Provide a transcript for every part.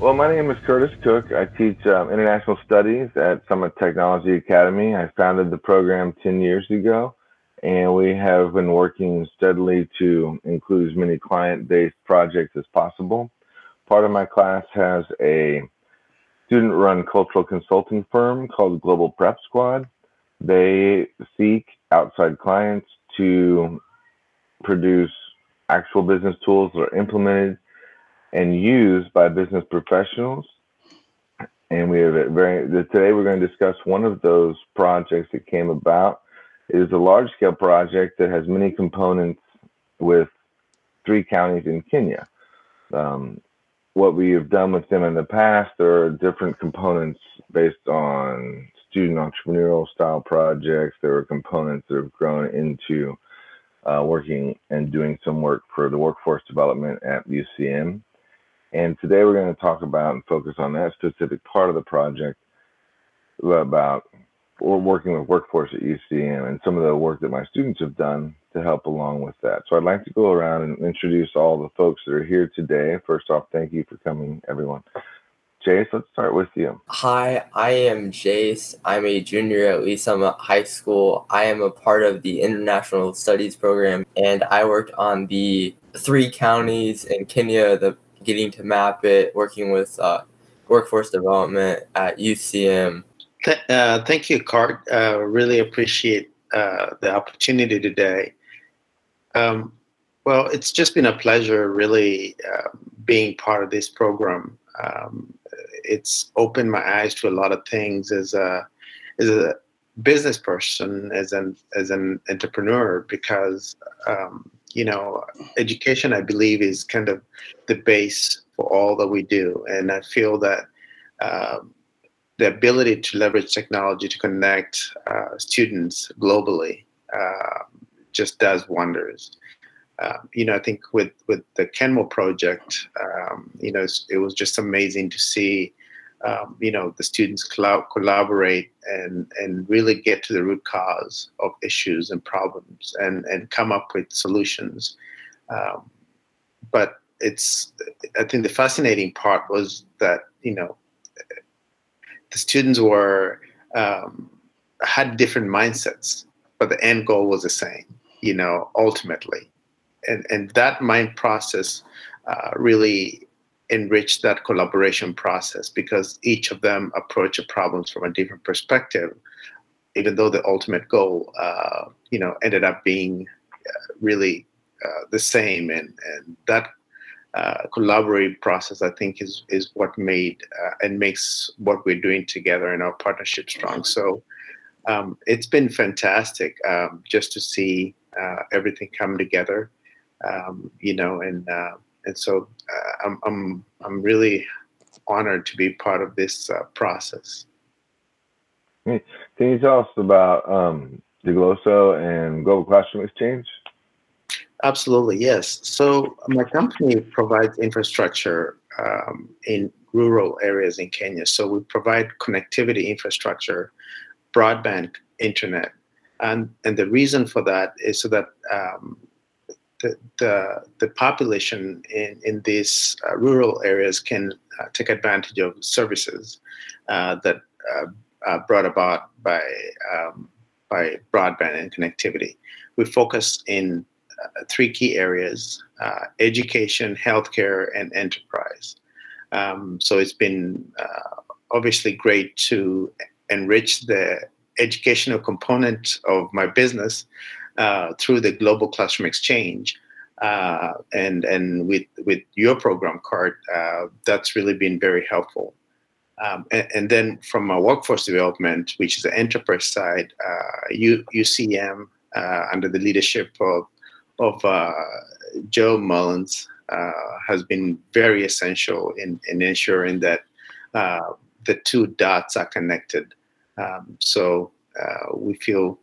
Well, my name is Curtis Cook. I teach um, international studies at Summit Technology Academy. I founded the program 10 years ago, and we have been working steadily to include as many client based projects as possible. Part of my class has a student run cultural consulting firm called Global Prep Squad. They seek outside clients to produce actual business tools that are implemented and used by business professionals. And we have a very today we're going to discuss one of those projects that came about. It is a large scale project that has many components with three counties in Kenya. Um, what we have done with them in the past, there are different components based on student entrepreneurial style projects. There are components that have grown into uh, working and doing some work for the workforce development at UCM. And today we're going to talk about and focus on that specific part of the project about or working with workforce at UCM and some of the work that my students have done to help along with that. So I'd like to go around and introduce all the folks that are here today. First off, thank you for coming, everyone. Jace, let's start with you. Hi, I am Jace. I'm a junior at Lee's Summit High School. I am a part of the International Studies program, and I worked on the three counties in Kenya, the getting to map it, working with uh, workforce development at UCM. Th- uh, thank you, Cart. Uh, really appreciate uh, the opportunity today. Um, well, it's just been a pleasure, really, uh, being part of this program. Um, it's opened my eyes to a lot of things as a as a business person, as an as an entrepreneur, because um, you know, education, I believe, is kind of the base for all that we do. And I feel that um, the ability to leverage technology to connect uh, students globally uh, just does wonders. Uh, you know, I think with with the Kenmore project, um, you know, it was just amazing to see um, you know the students collab- collaborate and and really get to the root cause of issues and problems and and come up with solutions. Um, but it's i think the fascinating part was that you know the students were um, had different mindsets but the end goal was the same you know ultimately. And and that mind process uh, really enrich that collaboration process because each of them approach the problems from a different perspective even though the ultimate goal uh, you know ended up being uh, really uh, the same. And and that uh, collaborative process i think is is what made uh, and makes what we're doing together in our partnership strong. So um, it's been fantastic um, just to see uh, everything come together um, you know and and so uh, I'm, I'm, I'm really honored to be part of this uh, process. Can you tell us about um, and Global Classroom Exchange? Absolutely, yes. So my company provides infrastructure um, in rural areas in Kenya. So we provide connectivity infrastructure, broadband internet, and and the reason for that is so that um, the, the, population in, in these uh, rural areas can uh, take advantage of services uh, that uh, are brought about by, um, by broadband and connectivity. We focus in uh, three key areas education, healthcare, and enterprise. Um, so it's been obviously great to enrich the educational component of my business uh, through the Global Classroom Exchange. Uh, and and with with your program card, uh, that's really been very helpful. Um, and, and, then from a workforce development, which is the enterprise side, uh, U, UCM uh, under the leadership of of uh, Joe Mullins has been very essential in, in ensuring that the two dots are connected. Um, so we feel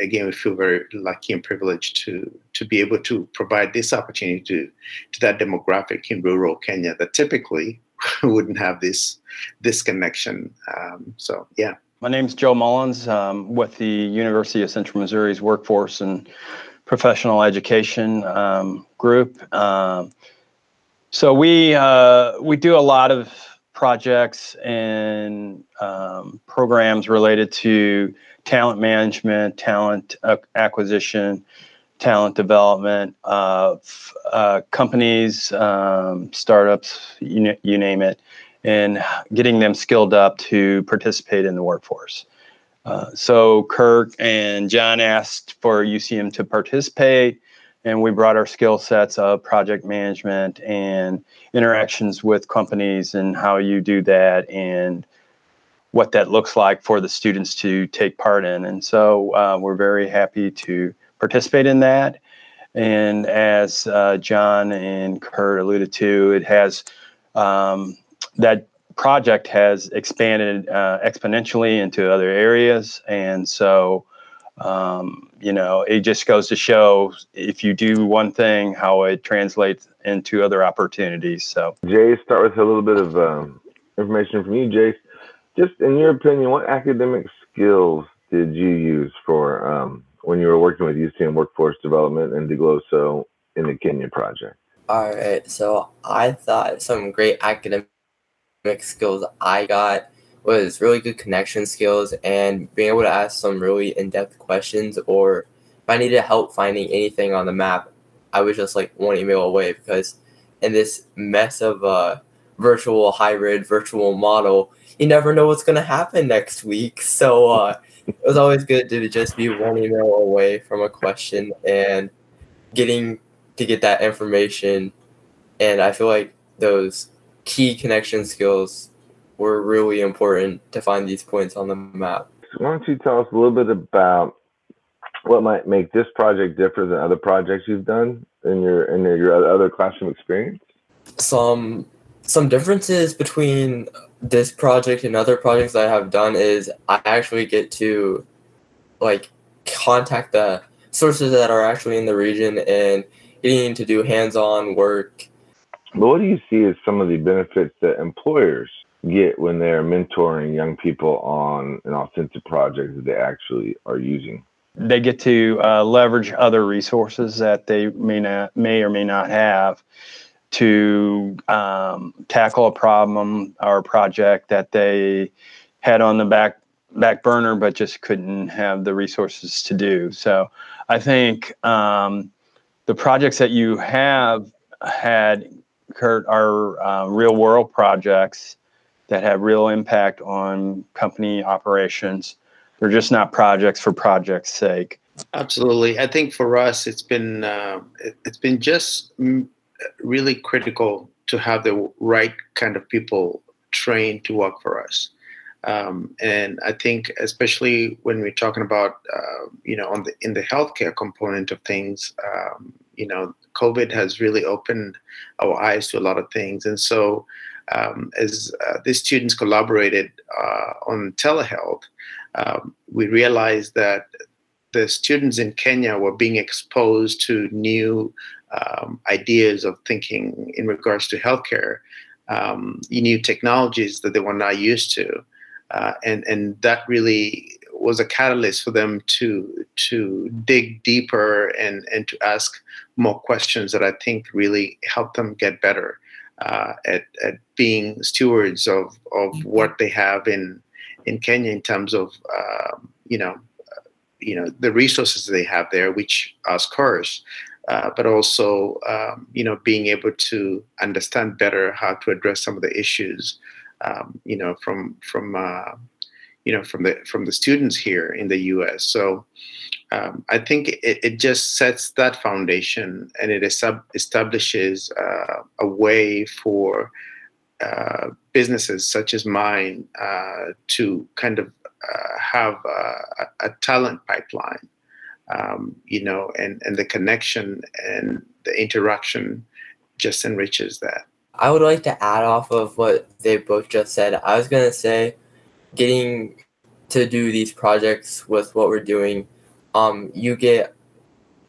again, we feel very lucky and privileged to to be able to provide this opportunity to to that demographic in rural Kenya that typically wouldn't have this this connection. Um, so yeah. My name is Joe Mullins um, with the University of Central Missouri's Workforce and Professional Education um, Group. Um, So we uh, we do a lot of projects and um, programs related to talent management, talent uh, acquisition, talent development of uh, companies, um, startups, you, you name it, and getting them skilled up to participate in the workforce. Uh, so Kirk and John asked for UCM to participate and we brought our skill sets of project management and interactions with companies and how you do that and what that looks like for the students to take part in. And so uh, we're very happy to participate in that. And as uh, John and Kurt alluded to, it has um, that project has expanded uh, exponentially into other areas. And so um, you know, it just goes to show if you do one thing, how it translates into other opportunities. So, Jay, start with a little bit of um, information from you, Jay. Just in your opinion, what academic skills did you use for um, when you were working with UCM Workforce Development and DeGloso in the Kenya project? All right, so I thought some great academic skills I got was really good connection skills and being able to ask some really in-depth questions or if I needed help finding anything on the map, I was just like one email away because in this mess of a virtual hybrid virtual model, you never know what's gonna happen next week. So uh, it was always good to just be one email away from a question and getting to get that information. And I feel like those key connection skills were really important to find these points on the map. Why don't you tell us a little bit about what might make this project different than other projects you've done in your in your other classroom experience? Some some differences between this project and other projects I have done is I actually get to like contact the sources that are actually in the region and getting to do hands-on work. But what do you see as some of the benefits that employers get when they're mentoring young people on an authentic project that they actually are using? They get to uh, leverage other resources that they may not may or may not have to um, tackle a problem or a project that they had on the back back burner but just couldn't have the resources to do. So I think um, the projects that you have had, Kurt, are uh, real world projects that have real impact on company operations. They're just not projects for project's sake. Absolutely, I think for us, it's been uh, it's been just really critical to have the right kind of people trained to work for us. Um, and I think, especially when we're talking about, uh, you know, on the in the healthcare component of things, um, you know, COVID has really opened our eyes to a lot of things, and so um, as uh, the students collaborated uh, on telehealth, um, we realized that the students in Kenya were being exposed to new um, ideas of thinking in regards to healthcare, um, new technologies that they were not used to. Uh, and, and that really was a catalyst for them to to dig deeper and, and to ask more questions that I think really helped them get better uh, at, at being stewards of, of mm-hmm. what they have in in Kenya in terms of uh, you know you know the resources they have there, which are scarce, uh, but also um, you know being able to understand better how to address some of the issues um, you know from from uh, you know from the from the students here in the U.S. So um, I think it, it, just sets that foundation and it establishes uh, a way for uh, businesses such as mine uh, to kind of uh, have a, a, talent pipeline, um, you know, and, and the connection and the interaction just enriches that. I would like to add off of what they both just said. I was going to say getting to do these projects with what we're doing um, you get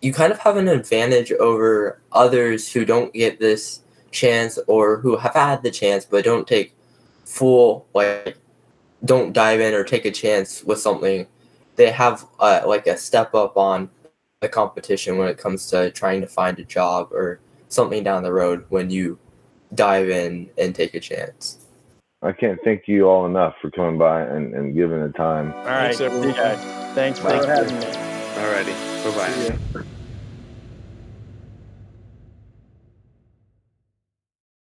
you kind of have an advantage over others who don't get this chance or who have had the chance but don't take full like don't dive in or take a chance with something they have uh, like a step up on the competition when it comes to trying to find a job or something down the road when you dive in and take a chance. I can't thank you all enough for coming by and, and giving the time. All right, Thanks, everyone. you. Thanks for Thank having me. Alrighty. Bye bye. Yeah.